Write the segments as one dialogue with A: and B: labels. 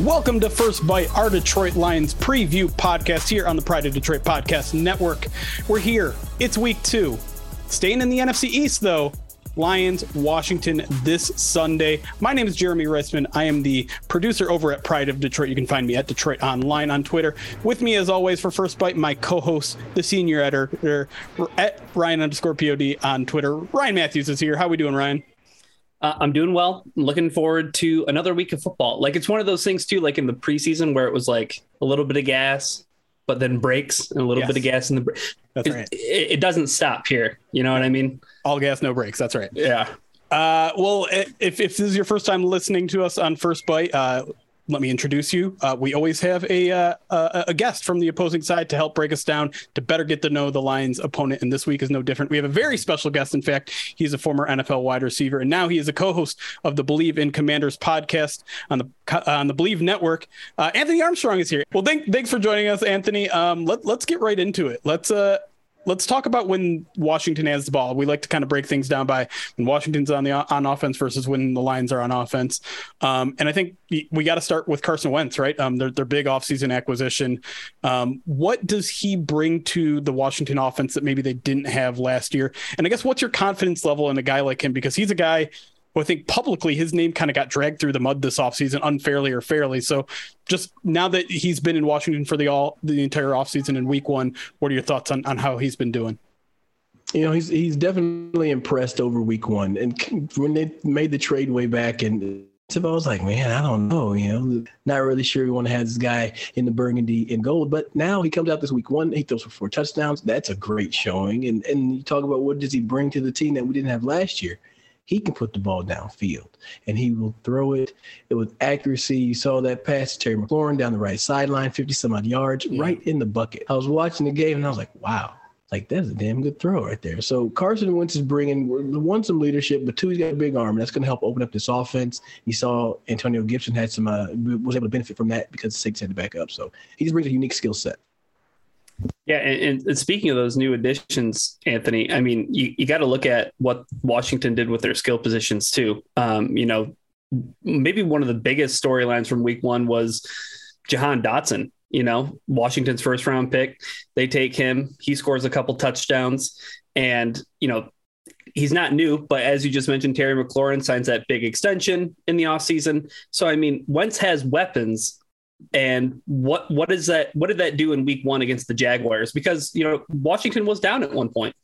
A: Welcome to First Byte, our Detroit Lions preview podcast here on the Pride of Detroit Podcast Network. We're here. It's week two. Staying in the NFC East, though. Lions, Washington this Sunday. My name is Jeremy Reisman. I am the producer over at Pride of Detroit. You can find me at DetroitOnLion on Twitter. With me, as always, for First Byte, my co host, the senior editor at Ryan underscore POD on Twitter. Ryan Matthews is here. How are we doing, Ryan?
B: Uh, I'm doing well. I'm looking forward to another week of football. Like it's one of those things too, like in the preseason where it was like a little bit of gas, but then breaks and a little yes. bit of gas in the. That's it, right. It, it, doesn't stop here. You know what I mean?
A: All gas, no breaks. That's right.
B: Yeah.
A: Uh, well, if, if this is your first time listening to us on First Byte, uh, let me introduce you. Uh, we always have a, uh, a, a guest from the opposing side to help break us down to better get to know the Lions' opponent. And this week is no different. We have a very special guest. In fact, he's a former NFL wide receiver, and now he is a co-host of the Bleav in Commanders podcast on the on the Bleav Network. Uh, Anthony Armstrong is here. Well, thank, thanks for joining us, Anthony. Um, let, let's get right into it. Let's uh, let's talk about when Washington has the ball. We like to kind of break things down by when Washington's on the on offense versus when the Lions are on offense. Um, and I think we got to start with Carson Wentz, right? Um, their, their big offseason acquisition. Um, what does he bring to the Washington offense that maybe they didn't have last year? And I guess what's your confidence level in a guy like him? Because he's a guy I think publicly his name kind of got dragged through the mud this offseason unfairly or fairly. So just now that he's been in Washington for the all the entire offseason in week one, what are your thoughts on, on how he's been doing?
C: You know, he's he's definitely impressed over week one. And when they made the trade way back and I was like, man, I don't know, you know, not really sure we want to have this guy in the burgundy and gold. But now he comes out this week one, he throws for four touchdowns. That's a great showing. And and you talk about what does he bring to the team that we didn't have last year he can put the ball downfield and he will throw it, it with accuracy. You saw that pass to Terry McLaurin down the right sideline, 50 some odd yards, yeah. right in the bucket. I was watching the game and I was like, wow, like that's a damn good throw right there. So Carson Wentz is bringing one some leadership, but two he's got a big arm. And that's going to help open up this offense. You saw Antonio Gibson had some uh, was able to benefit from that because the Saints had to back up. So he just brings a unique skill set.
B: Yeah, and, and, speaking of those new additions, Anthony, I mean, you, you got to look at what Washington did with their skill positions too. Um, you know, maybe one of the biggest storylines from Week One was Jahan Dotson. You know, Washington's first round pick. They take him. He scores a couple touchdowns, and you know, he's not new, but as you just mentioned, Terry McLaurin signs that big extension in the offseason. So, I mean, Wentz has weapons and what what is that? What did that do in Week One against the Jaguars? Because you know Washington was down at one point.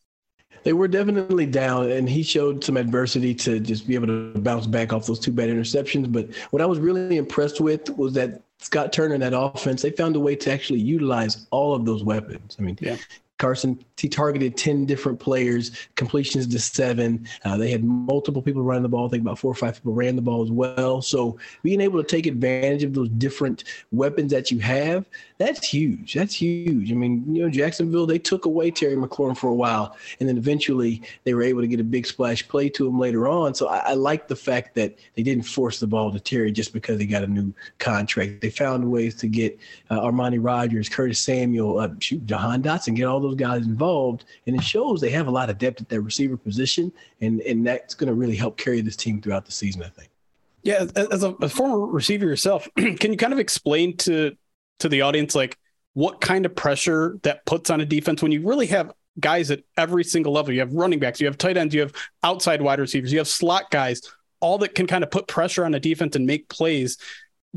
C: They were definitely down, and he showed some adversity to just be able to bounce back off those two bad interceptions. But what I was really impressed with was that Scott Turner and that offense, they found a way to actually utilize all of those weapons. I mean, yeah. Carson, he targeted 10 different players, completions to seven. Uh, they had multiple people running the ball. I think about four or five people ran the ball as well. So being able to take advantage of those different weapons that you have, that's huge. That's huge. I mean, you know, Jacksonville, they took away Terry McLaurin for a while, and then eventually they were able to get a big splash play to him later on. So I, I like the fact that they didn't force the ball to Terry just because they got a new contract. They found ways to get uh, Armani Rogers, Curtis Samuel, uh, shoot, Jahan Dotson, get all those guys involved. And it shows they have a lot of depth at that receiver position, and, and that's going to really help carry this team throughout the season, I think.
A: Yeah, as a, a former receiver yourself, can you kind of explain to to the audience like what kind of pressure that puts on a defense when you really have guys at every single level. You have running backs, you have tight ends, you have outside wide receivers, you have slot guys, all that can kind of put pressure on a defense and make plays.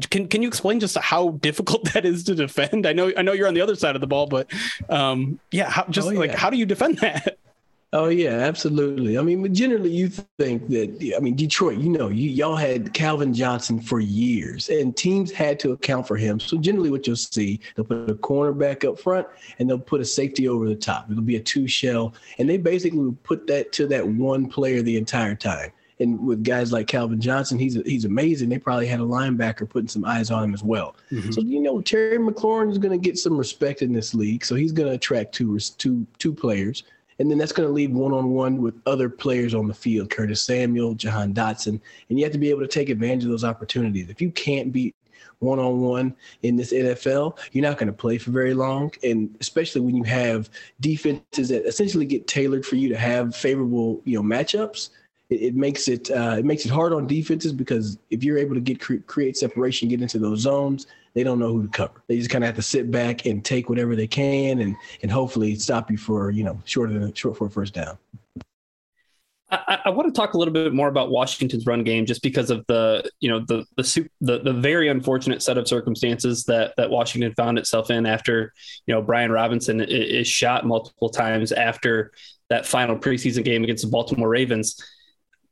A: Can can you explain just how difficult that is to defend? I know I know you're on the other side of the ball, but um, yeah, how, just oh, yeah. like how do you defend that?
C: Oh yeah, absolutely. I mean, generally you think that I mean Detroit, you know, you, y'all had Calvin Johnson for years, and teams had to account for him. So generally, what you'll see, they'll put a cornerback up front, and they'll put a safety over the top. It'll be a two shell, and they basically put that to that one player the entire time. And with guys like Calvin Johnson, he's he's amazing. They probably had a linebacker putting some eyes on him as well. Mm-hmm. So you know, Terry McLaurin is going to get some respect in this league. So he's going to attract two two two players and then that's going to leave one on one with other players on the field, Curtis Samuel, Jahan Dotson. And you have to be able to take advantage of those opportunities. If you can't beat one on one in this NFL, you're not going to play for very long. And especially when you have defenses that essentially get tailored for you to have favorable, you know, matchups. It, it makes it uh, it makes it hard on defenses because if you're able to get cre- create separation, get into those zones, they don't know who to cover. They just kind of have to sit back and take whatever they can and and hopefully stop you for you know shorter than short for a first down.
B: I, I, want to talk a little bit more about Washington's run game, just because of the you know the the the, the very unfortunate set of circumstances that that Washington found itself in after you know Brian Robinson is, is shot multiple times after that final preseason game against the Baltimore Ravens.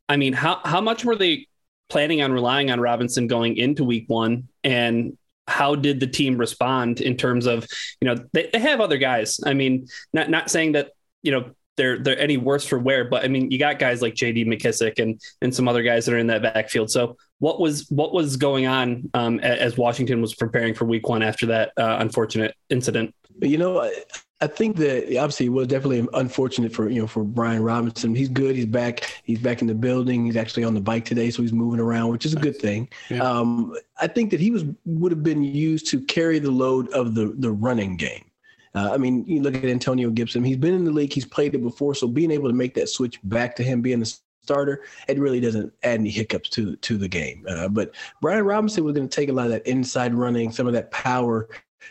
B: I mean, how how much were they planning on relying on Robinson going into Week One, and how did the team respond in terms of you know they, they have other guys. I mean not not saying that you know they're they're any worse for wear but i mean you got guys like jd McKissic and and some other guys that are in that backfield. So what was what was going on um, as washington was preparing for week one after that uh, unfortunate incident?
C: You know I think that obviously it was definitely unfortunate for you know for Brian Robinson. He's good. He's back. He's back in the building. He's actually on the bike today, so he's moving around, which is a good thing. Yeah. Um, I think that he was would have been used to carry the load of the the running game. Uh, I mean, you look at Antonio Gibson. He's been in the league. He's played it before, so being able to make that switch back to him being the starter, it really doesn't add any hiccups to to the game. Uh, but Brian Robinson was going to take a lot of that inside running, some of that power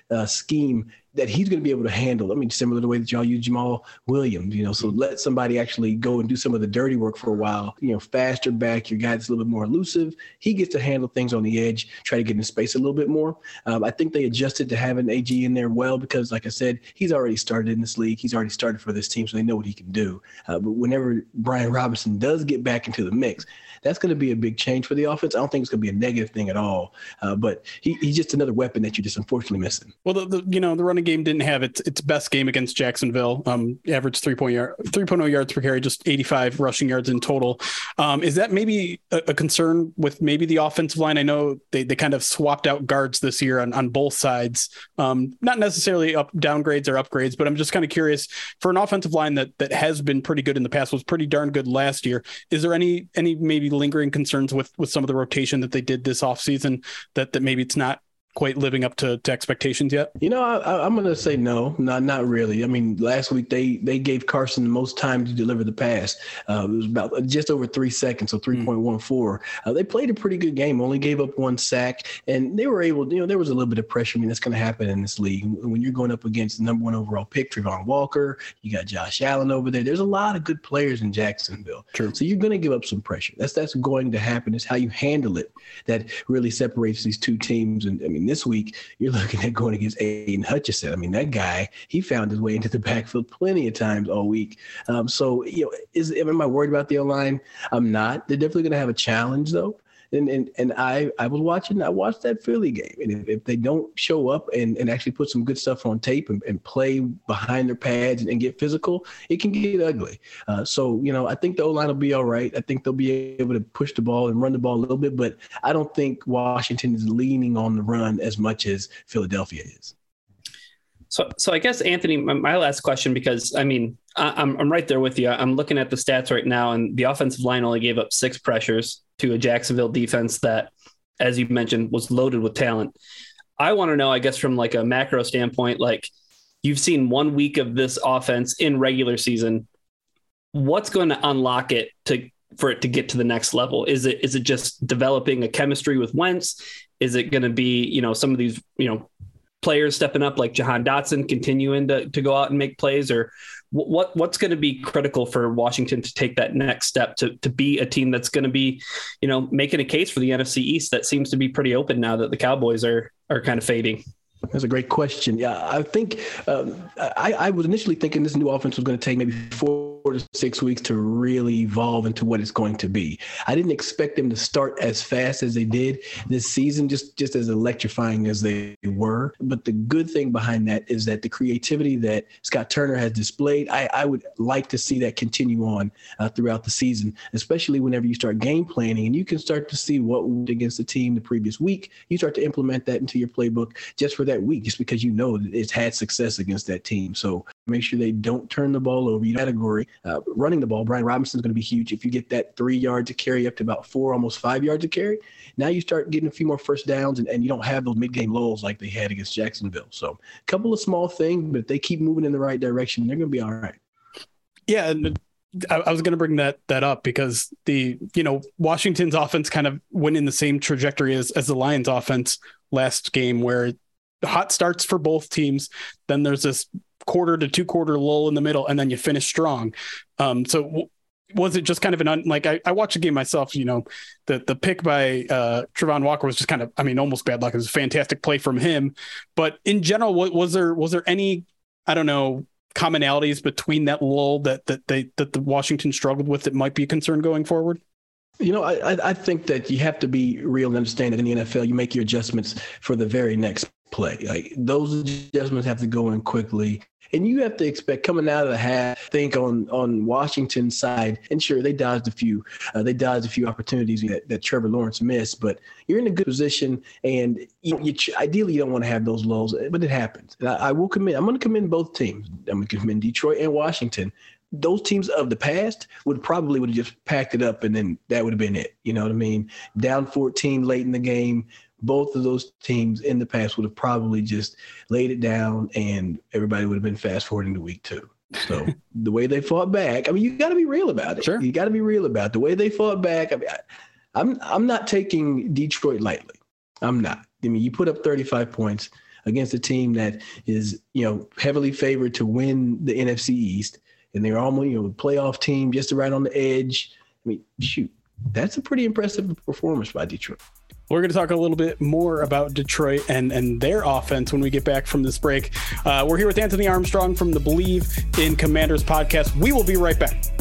C: uh, scheme that he's going to be able to handle. I mean, similar to the way that y'all use Jamaal Williams, you know, so mm-hmm. let somebody actually go and do some of the dirty work for a while, you know, faster back, your guy that's a little bit more elusive. He gets to handle things on the edge, try to get in space a little bit more. Um, I think they adjusted to having AG in there well because, like I said, he's already started in this league. He's already started for this team, so they know what he can do. Uh, but whenever Brian Robinson does get back into the mix, that's going to be a big change for the offense. I don't think it's going to be a negative thing at all. Uh, but he, he's just another weapon that you're just unfortunately missing.
A: Well, the, the, you know the running game didn't have its its best game against Jacksonville. Um, average three point yard, 3.0 yards per carry, just 85 rushing yards in total. Um, is that maybe a, a, concern with maybe the offensive line? I know they, they kind of swapped out guards this year on, on both sides. Um, not necessarily up downgrades or upgrades, but I'm just kind of curious for an offensive line that that has been pretty good in the past, was pretty darn good last year. Is there any any maybe lingering concerns with with some of the rotation that they did this offseason that that maybe it's not quite living up to, to expectations yet?
C: You know, I, am going to say no, not not really. I mean, last week they they gave Carson the most time to deliver the pass. Uh, it was about just over three seconds, so 3.14. Mm. Uh, they played a pretty good game. Only gave up one sack, and they were able. You know, there was a little bit of pressure. I mean, that's going to happen in this league when you're going up against the number one overall pick, Travon Walker. You got Josh Allen over there. There's a lot of good players in Jacksonville.
A: True.
C: So you're going to give up some pressure. That's that's going to happen. It's how you handle it that really separates these two teams. And I mean mean, this week you're looking at going against Aidan Hutchinson. I mean, that guy he found his way into the backfield plenty of times all week. Um, so you know, is am I worried about the O line? I'm not. They're definitely going to have a challenge though and and, and I I was watching I watched that Philly game, and if, if they don't show up and, and actually put some good stuff on tape and, and play behind their pads and, and get physical, it can get ugly. Uh, so you know I think the O line will be all right. I think they'll be able to push the ball and run the ball a little bit, but I don't think Washington is leaning on the run as much as Philadelphia is.
B: So, so I guess Anthony, my last question, because I mean, I'm I'm right there with you. I'm looking at the stats right now, and the offensive line only gave up six pressures to a Jacksonville defense that, as you mentioned, was loaded with talent. I want to know, I guess, from like a macro standpoint, like you've seen one week of this offense in regular season. What's going to unlock it to for it to get to the next level? Is it is it just developing a chemistry with Wentz? Is it going to be you know some of these you know players stepping up like Jahan Dotson continuing to, to go out and make plays or what what's going to be critical for Washington to take that next step to to be a team that's going to be, you know, making a case for the NFC East that seems to be pretty open now that the Cowboys are are kind of fading.
C: That's a great question. Yeah, I think um, I, I was initially thinking this new offense was going to take maybe four to six weeks to really evolve into what it's going to be. I didn't expect them to start as fast as they did this season, just just as electrifying as they were. But the good thing behind that is that the creativity that Scott Turner has displayed, I, I would like to see that continue on uh, throughout the season, especially whenever you start game planning and you can start to see what went against the team the previous week. You start to implement that into your playbook just for that week, just because you know it's had success against that team. So make sure they don't turn the ball over. You category uh, running the ball. Brian Robinson is going to be huge. If you get that three yards to carry up to about four, almost five yards to carry, now you start getting a few more first downs, and, and you don't have those mid game lulls like they had against Jacksonville. So a couple of small things, but if they keep moving in the right direction, they're going to be all right.
A: Yeah, and I, was going to bring that that up because the you know Washington's offense kind of went in the same trajectory as as the Lions offense last game, where hot starts for both teams. Then there's this quarter to two quarter lull in the middle, and then you finish strong. Um, so w- was it just kind of an un, like I, I watched the game myself? You know, the the pick by uh, Travon Walker was just kind of I mean almost bad luck. It was a fantastic play from him, but in general, what, was there was there any I don't know commonalities between that lull that that they that the Washington struggled with that might be a concern going forward?
C: You know, I, I think that you have to be real and understand that in the NFL, you make your adjustments for the very next play. Like those adjustments have to go in quickly. And you have to expect coming out of the half, think on on Washington's side, and sure they dodged a few, uh, they dodged a few opportunities that, that Trevor Lawrence missed, but you're in a good position, and you, you ideally you don't want to have those lows, but it happens. And I, I will commend. I'm going to commend both teams. I'm going to commend Detroit and Washington those teams of the past would probably would have just packed it up and then that would have been it. You know what I mean? Down 14 late in the game, both of those teams in the past would have probably just laid it down and everybody would have been fast forwarding to week two. So the way they fought back, I mean, you got to be real about it. Sure. You got to be real about it. the way they fought back. I mean, I, I'm I'm not taking Detroit lightly. I'm not. I mean, you put up 35 points against a team that is you know heavily favored to win the NFC East, and they're almost you know a playoff team just right on the edge. I mean, shoot, that's a pretty impressive performance by Detroit.
A: We're going to talk a little bit more about Detroit and, and their offense when we get back from this break. Uh, we're here with Anthony Armstrong from the Bleav in Commanders podcast. We will be right back.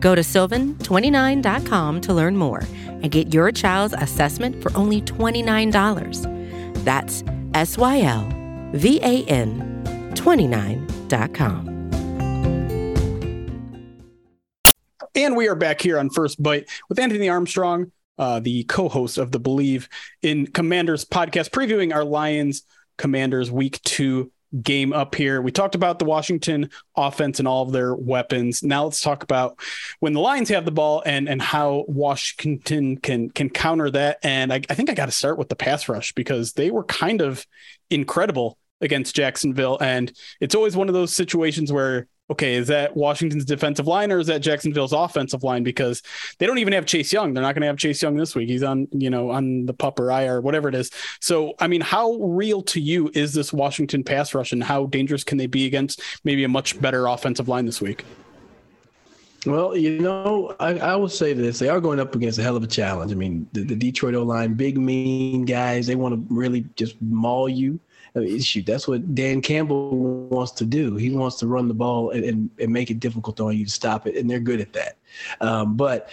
D: Go to sylvan29.com to learn more and get your child's assessment for only $29. That's S Y L V A N 29.com.
A: And we are back here on First Byte with Anthony Armstrong, uh, the co host of the Bleav in Commanders podcast, previewing our Lions Commanders week two game up here. We talked about the Washington offense and all of their weapons. Now let's talk about when the Lions have the ball and and how Washington can can counter that. And I, I think I got to start with the pass rush because they were kind of incredible against Jacksonville. And it's always one of those situations where okay, is that Washington's defensive line or is that Jacksonville's offensive line? Because they don't even have Chase Young. They're not going to have Chase Young this week. He's on, you know, on the pup or IR, whatever it is. So, I mean, how real to you is this Washington pass rush and how dangerous can they be against maybe a much better offensive line this week?
C: Well, you know, I, I will say this: they are going up against a hell of a challenge. I mean, the, the Detroit O line, big, mean guys. They want to really just maul you. I mean, shoot, that's what Dan Campbell wants to do. He wants to run the ball and, and, and make it difficult on you to stop it, and they're good at that. Um, but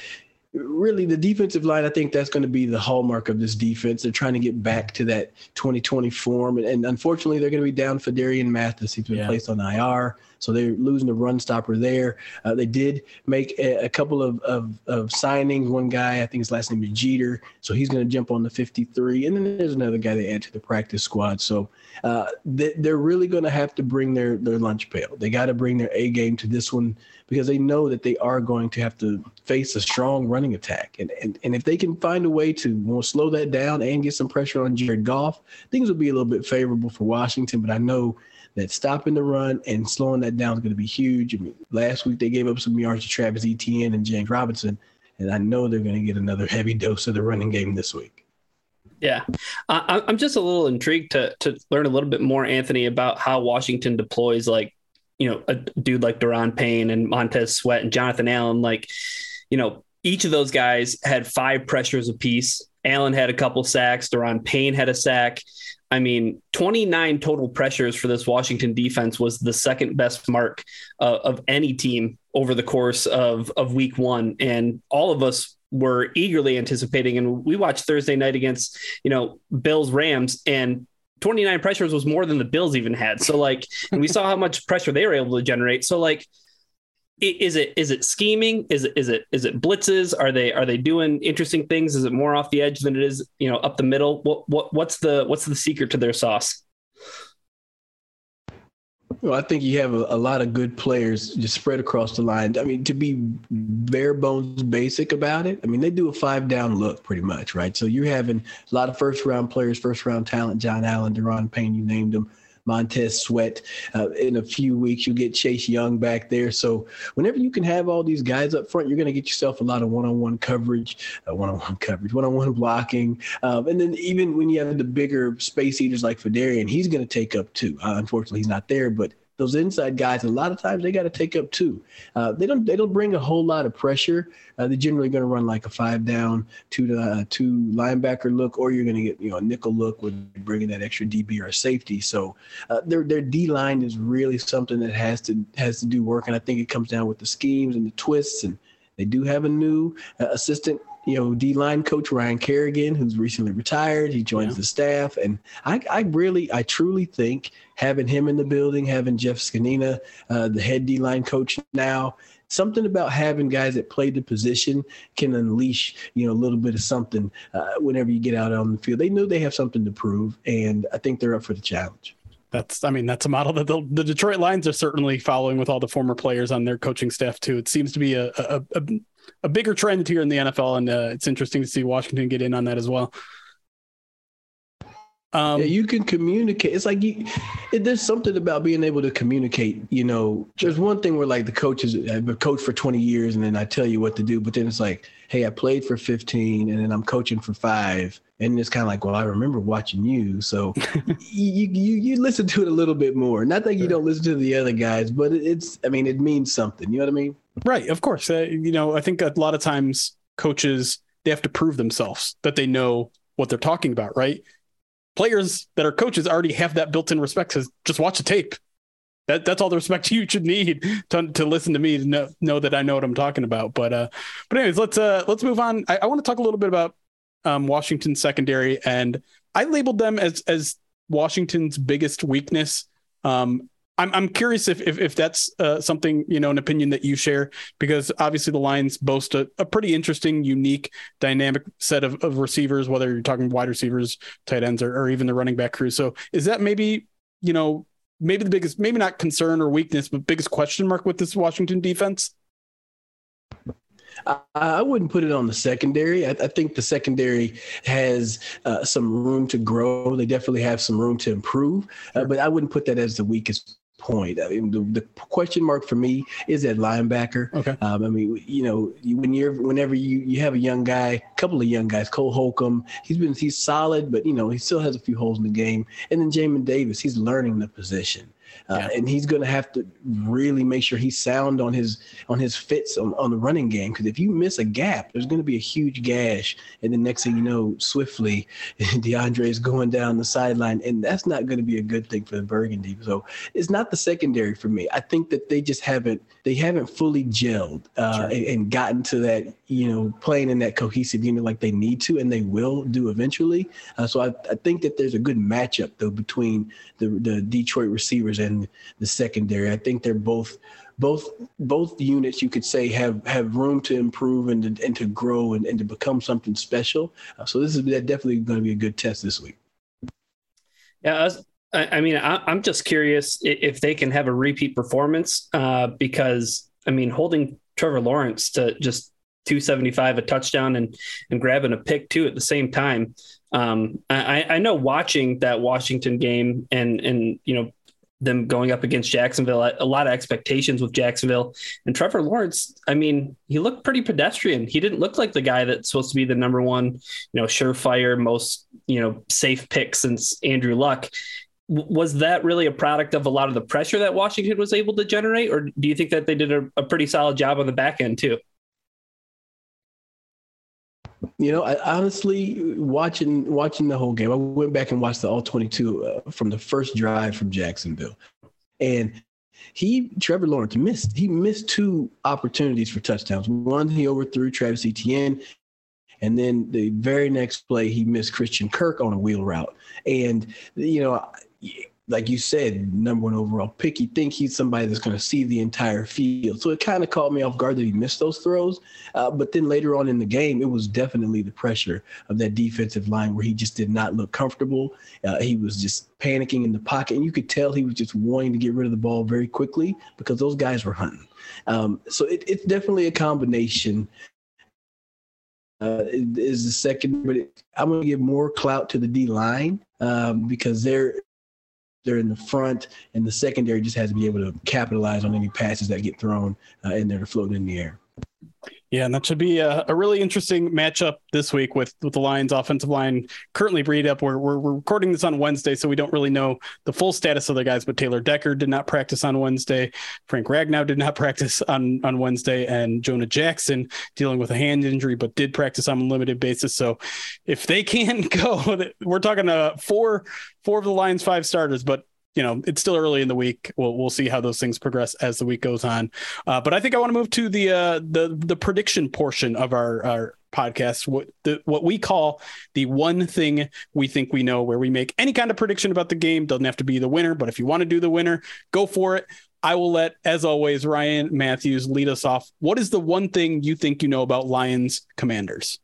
C: really the defensive line, I think that's going to be the hallmark of this defense. They're trying to get back to that 2020 form. And, and unfortunately, they're going to be down Phidarian Mathis. He's been yeah. placed on IR. So they're losing the run stopper there. Uh, they did make a, a couple of, of, of, signings. One guy, I think his last name is Jeter. So he's going to jump on the 53. And then there's another guy they add to the practice squad. So uh, they, are really going to have to bring their, their lunch pail. They got to bring their A game to this one because they know that they are going to have to face a strong running attack. And, and, and if they can find a way to slow that down and get some pressure on Jared Goff, things will be a little bit favorable for Washington. But I know that stopping the run and slowing that down is going to be huge. I mean, last week they gave up some yards to Travis Etienne and James Robinson, and I know they're going to get another heavy dose of the running game this week.
B: Yeah, uh, I'm just a little intrigued to to learn a little bit more, Anthony, about how Washington deploys like you know a dude like Daron Payne and Montez Sweat and Jonathan Allen. Like, you know, each of those guys had five pressures apiece. Allen had a couple sacks. Daron Payne had a sack. I mean, 29 total pressures for this Washington defense was the second best mark uh, of any team over the course of, of week one. And all of us were eagerly anticipating. And we watched Thursday night against, you know, Bills Rams and 29 pressures was more than the Bills even had. So like, and we saw how much pressure they were able to generate. So like, is it is it scheming? Is it is it is it blitzes? Are they are they doing interesting things? Is it more off the edge than it is you know up the middle? What what what's the what's the secret to their sauce?
C: Well, I think you have a, a, lot of good players just spread across the line. I mean, to be bare bones basic about it, I mean, they do a five down look pretty much, right? So you're having a lot of first round players, first round talent, John Allen, Daron Payne, you named them, Montez Sweat. Uh, in a few weeks, you'll get Chase Young back there. So whenever you can have all these guys up front, you're going to get yourself a lot of one-on-one coverage, uh, one-on-one coverage, one-on-one blocking, um, and then even when you have the bigger space eaters like Phidarian, he's going to take up two. Uh, unfortunately, he's not there, but those inside guys, a lot of times they got to take up two. Uh, they don't they don't bring a whole lot of pressure. Uh, they're generally going to run like a five down, two to uh, two linebacker look, or you're going to get you know a nickel look with bringing that extra DB or safety. So uh, their their D line is really something that has to has to do work, and I think it comes down with the schemes and the twists and. They do have a new uh, assistant you know, D line coach Ryan Kerrigan, who's recently retired. He joins yeah. the staff. And I, I really, I truly think having him in the building, having Jeff Zgonina, uh, the head D line coach now, something about having guys that play the position can unleash, you know, a little bit of something uh, whenever you get out on the field. They know they have something to prove, and I think they're up for the challenge.
A: That's, I mean, that's a model that the, Detroit Lions are certainly following with all the former players on their coaching staff too. It seems to be a, a, a a bigger trend here in the NFL, and uh, it's interesting to see Washington get in on that as well.
C: Um, yeah, you can communicate. It's like you, it, there's something about being able to communicate. You know, there's one thing where like the coaches, I've been coached for 20 years, and then I tell you what to do. But then it's like, hey, I played for 15, and then I'm coaching for five, and it's kind of like, well, I remember watching you, so you, you you listen to it a little bit more. Not that you don't listen to the other guys, but it's, I mean, it means something. You know what I mean?
A: Right. Of course. Uh, you know, I think a lot of times coaches they have to prove themselves that they know what they're talking about. Right players that are coaches already have that built-in respect. Says just watch the tape. That that's all the respect you should need to, to listen to me to know, know that I know what I'm talking about. But uh, but anyways, let's uh let's move on. I, I want to talk a little bit about um, Washington secondary, and I labeled them as as Washington's biggest weakness. Um, I'm I'm curious if if, if that's uh, something you know an opinion that you share because obviously the Lions boast a, a pretty interesting, unique, dynamic set of, of receivers, whether you're talking wide receivers, tight ends, or, or even the running back crew. So is that maybe you know maybe the biggest, maybe not concern or weakness, but biggest question mark with this Washington defense?
C: I, wouldn't put it on the secondary. I, I think the secondary has uh, some room to grow. They definitely have some room to improve, uh, but I wouldn't put that as the weakest point. I mean, the, the question mark for me is at linebacker.
A: Okay.
C: Um, I mean, you know, when you're whenever you you have a young guy, a couple of young guys, Cole Holcomb, he's been he's solid, but you know he still has a few holes in the game. And then Jamin Davis, he's learning the position. Uh, yeah. and he's going to have to really make sure he's sound on his on his fits on, on the running game because if you miss a gap, there's going to be a huge gash, and the next thing you know, swiftly DeAndre is going down the sideline, and that's not going to be a good thing for the Burgundy. So it's not the secondary for me. I think that they just haven't they haven't fully gelled uh, and, and gotten to that you know playing in that cohesive unit like they need to, and they will do eventually. Uh, so I, I think that there's a good matchup though between the the Detroit receivers and the secondary. I think they're both both both units you could say have have room to improve and to, and to grow and, and to become something special. Uh, so this is definitely going to be a good test this week.
B: Yeah, I, was, I, mean, I, am just curious if they can have a repeat performance uh, because I mean, holding Trevor Lawrence to just 275 a touchdown and and grabbing a pick too at the same time. Um, I, I know watching that Washington game and and you know them going up against Jacksonville. A lot of expectations with Jacksonville and Trevor Lawrence. I mean, he looked pretty pedestrian. He didn't look like the guy that's supposed to be the number one, you know, surefire, most you know, safe pick since Andrew Luck. Was that really a product of a lot of the pressure that Washington was able to generate, or do you think that they did a, a pretty solid job on the back end too?
C: You know, I honestly watching watching the whole game. I went back and watched the all 22 uh, from the first drive from Jacksonville, and he Trevor Lawrence missed he missed two opportunities for touchdowns. One he overthrew Travis Etienne, and then the very next play he missed Christian Kirk on a wheel route. And you know, like you said, number one overall pick. You think he's somebody that's going to see the entire field. So it kind of caught me off guard that he missed those throws. Uh, but then later on in the game, it was definitely the pressure of that defensive line where he just did not look comfortable. Uh, he was just panicking in the pocket. And you could tell he was just wanting to get rid of the ball very quickly because those guys were hunting. Um, so it, it's definitely a combination uh, is the second, but it, I'm going to give more clout to the D line um, because they're they're in the front, and the secondary just has to be able to capitalize on any passes that get thrown uh, in there to float in the air.
A: Yeah, and that should be a, a, really interesting matchup this week with, with the Lions offensive line currently breed up. We're, we're, recording this on Wednesday, so we don't really know the full status of the guys, but Taylor Decker did not practice on Wednesday. Frank Ragnow did not practice on, on Wednesday, and Jonah Jackson dealing with a hand injury, but did practice on a limited basis. So if they can go, we're talking uh, four, four of the Lions' five starters, but you know, it's still early in the week. We'll we'll see how those things progress as the week goes on. Uh, but I think I want to move to the uh, the the prediction portion of our our podcast. What the what we call the one thing we think we know, where we make any kind of prediction about the game. Doesn't have to be the winner, but if you want to do the winner, go for it. I will let, as always, Ryan Matthews lead us off. What is the one thing you think you know about Lions Commanders?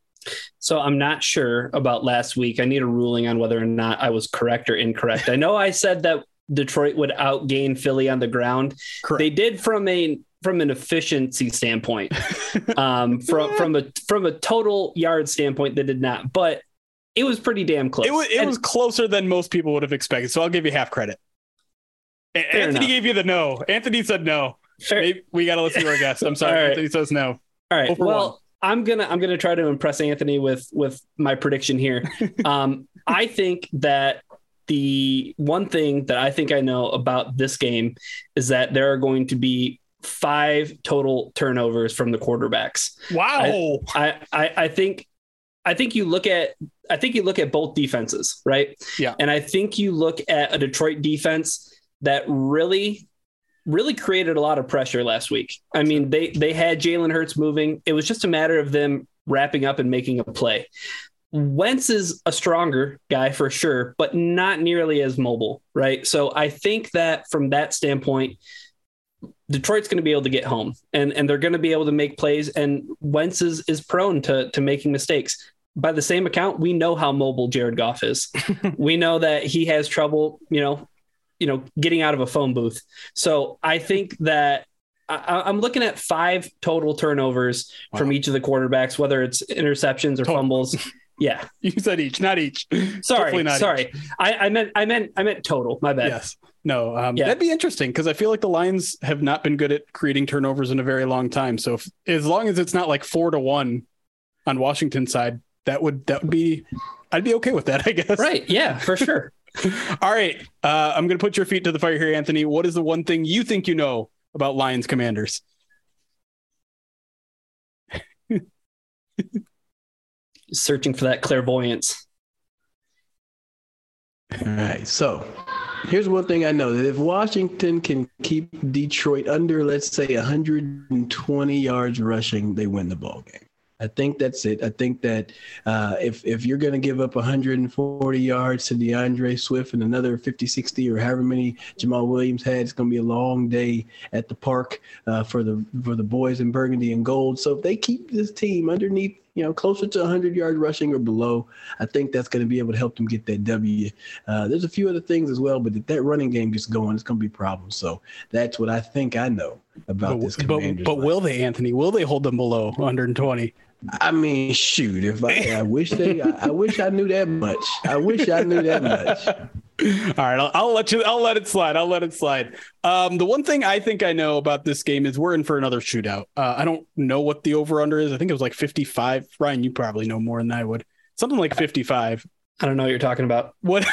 B: So I'm not sure about last week. I need a ruling on whether or not I was correct or incorrect. I know I said that Detroit would outgain Philly on the ground. Correct. They did from a from an efficiency standpoint. um, from from a from a total yard standpoint, they did not, but it was pretty damn close.
A: It was it and, was closer than most people would have expected. So I'll give you half credit. Anthony enough. gave you the no. Anthony said no. Maybe we got to listen to our guest. I'm sorry. Right. Anthony says no.
B: All right. Well, one. I'm gonna I'm gonna try to impress Anthony with with my prediction here. um, I think that the one thing that I think I know about this game is that there are going to be five total turnovers from the quarterbacks.
A: Wow.
B: I, I, I think I think you look at I think you look at both defenses, right?
A: Yeah.
B: And I think you look at a Detroit defense that really really created a lot of pressure last week. I mean, they they had Jalen Hurts moving. It was just a matter of them wrapping up and making a play. Wentz is a stronger guy for sure, but not nearly as mobile, right? So I think that from that standpoint, Detroit's going to be able to get home and, and they're going to be able to make plays. And Wentz is, is prone to, to making mistakes. By the same account, we know how mobile Jared Goff is. we know that he has trouble, you know, you know, getting out of a phone booth. So I think that I, am looking at five total turnovers wow. from each of the quarterbacks, whether it's interceptions or fumbles. Yeah.
A: You said each, not each.
B: Sorry,
A: not
B: sorry.
A: each.
B: I, I meant I meant I meant total. My bad.
A: Yes. No, um,
B: Yeah.
A: that'd be interesting because I feel like the Lions have not been good at creating turnovers in a very long time. So if, as long as it's not like four to one on Washington side, that would that would be I'd be okay with that, I guess.
B: Right. Yeah, for sure.
A: All right. Uh, I'm going to put your feet to the fire here, Anthony. What is the one thing you think you know about Lions Commanders?
B: Searching for that clairvoyance.
C: All right. So here's one thing I know that if Washington can keep Detroit under, let's say, 120 yards rushing, they win the ball game. I think that's it. I think that uh, if if you're going to give up 140 yards to D'Andre Swift and another 50, 60, or however many Jamaal Williams had, it's going to be a long day at the park uh, for the for the boys in burgundy and gold. So if they keep this team underneath, you know, closer to 100 yard rushing or below, I think that's going to be able to help them get that W. Uh, there's a few other things as well, but if that running game gets going, it's going to be problems. So that's what I think I know about this
A: But, but,
C: Commanders.
A: but
C: line.
A: will they, Anthony? Will they hold them below 120?
C: I mean, shoot! If I, I wish they, I, I wish I knew that much. I wish I knew that much.
A: All right, I'll, I'll let you. I'll let it slide. I'll let it slide. Um, the one thing I think I know about this game is we're in for another shootout. Uh, I don't know what the over under is. I think it was like 55. Ryan, you probably know more than I would. Something like 55.
B: I don't know what you're talking about.
A: What,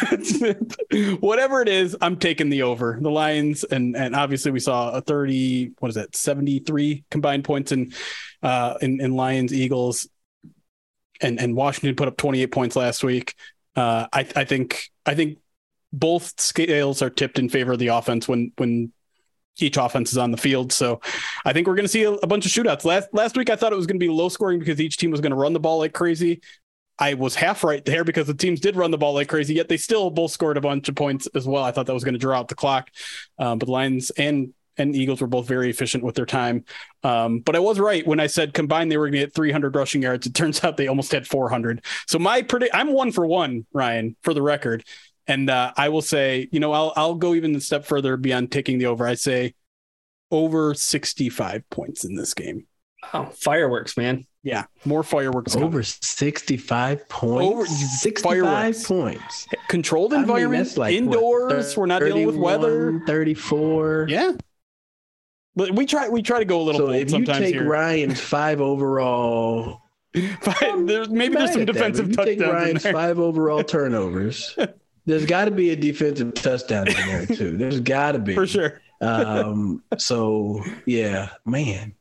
A: whatever it is, I'm taking the over. The Lions and and obviously we saw a 30. What is that? 73 combined points in uh in, in Lions Eagles, and and Washington put up 28 points last week. Uh, I I think I think both scales are tipped in favor of the offense when when each offense is on the field. So I think we're going to see a, a bunch of shootouts. Last last week I thought it was going to be low scoring because each team was going to run the ball like crazy. I was half right there because the teams did run the ball like crazy, yet they still both scored a bunch of points as well. I thought that was going to draw out the clock, um, but Lions and and Eagles were both very efficient with their time. Um, but I was right when I said combined they were going to get 300 rushing yards. It turns out they almost had 400. So my predict, I'm one for one, Ryan, for the record. And uh, I will say, you know, I'll I'll go even a step further beyond taking the over. I say over 65 points in this game.
B: Oh, fireworks, man.
A: Yeah, more fireworks. coming.
C: Over 65 points.
A: Over-
C: 65
A: fireworks.
C: points.
A: controlled
C: I mean,
A: environment,
C: that's like, what,
A: indoors. we're not dealing with weather.
C: 34.
A: Yeah, but we try we try to go a little
C: So if you
A: sometimes
C: take
A: here.
C: Ryan's five overall,
A: But there's, maybe there's some
C: at that, but
A: defensive
C: if you take
A: touchdowns in
C: Ryan's
A: there.
C: five overall turnovers. There's got to be a defensive touchdown in there too. There's got to be
A: for sure.
C: Um, so yeah, man,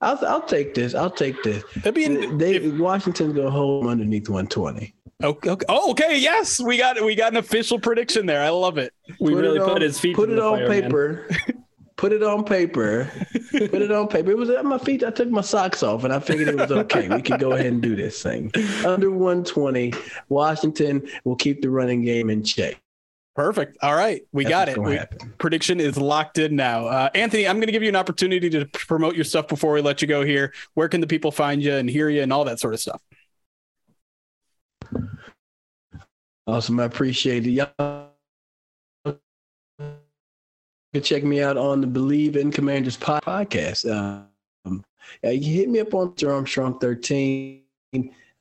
C: I'll I'll take this. I'll take this.
A: That'd be in,
C: They
A: if-
C: Washington's gonna hold underneath 120.
A: okay, okay. Oh, okay. Yes, we got we got an official prediction there. I love it.
B: We
C: Put it
B: really
C: on-
B: put his feet.
C: Put it on
B: fire,
C: paper. Put it on paper. Put it on paper. It was at my feet. I took my socks off, and I figured it was okay. We could go ahead and do this thing. Under 120, Washington will keep the running game in check.
A: Perfect. All right, we
C: That's
A: got it. We- prediction is locked in now. Uh, Anthony, I'm going to give you an opportunity to promote your stuff before we let you go here. Where can the people find you and hear you and all that sort of stuff?
C: Awesome. I appreciate it. Y'all can check me out on the Bleav in Commanders podcast. Um, you hit me up on. Armstrong 13.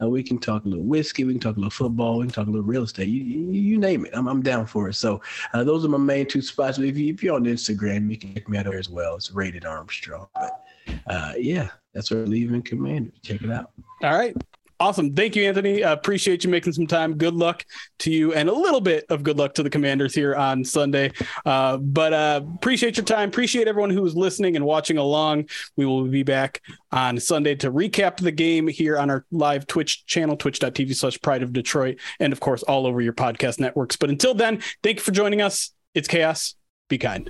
C: Uh, we can talk a little whiskey. We can talk a little football. We can talk a little real estate. You, you, you name it. I'm, I'm down for it. So uh, those are my main two spots. If, you, if you're on Instagram, you can check me out there as well. It's rated Armstrong. But uh, yeah, that's Bleav in Commanders. Check it out.
A: All right. Awesome. Thank you, Anthony. Uh, appreciate you making some time. Good luck to you and a little bit of good luck to the commanders here on Sunday. Uh, but uh, appreciate your time. Appreciate everyone who is listening and watching along. We will be back on Sunday to recap the game here on our live Twitch channel, twitch.tv slash pride of Detroit, and of course, all over your podcast networks. But until then, thank you for joining us. It's chaos. Be kind.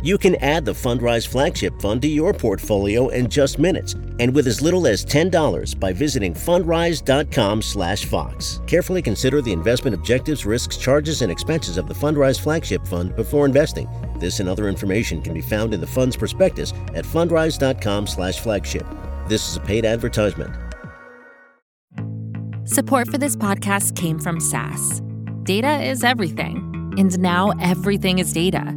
E: You can add the Fundrise Flagship Fund to your portfolio in just minutes and with as little as $10 by visiting fundrise.com/fox. Carefully consider the investment objectives, risks, charges and expenses of the Fundrise Flagship Fund before investing. This and other information can be found in the fund's prospectus at fundrise.com/flagship. This is a paid advertisement.
F: Support for this podcast came from SAS. Data is everything, and now everything is data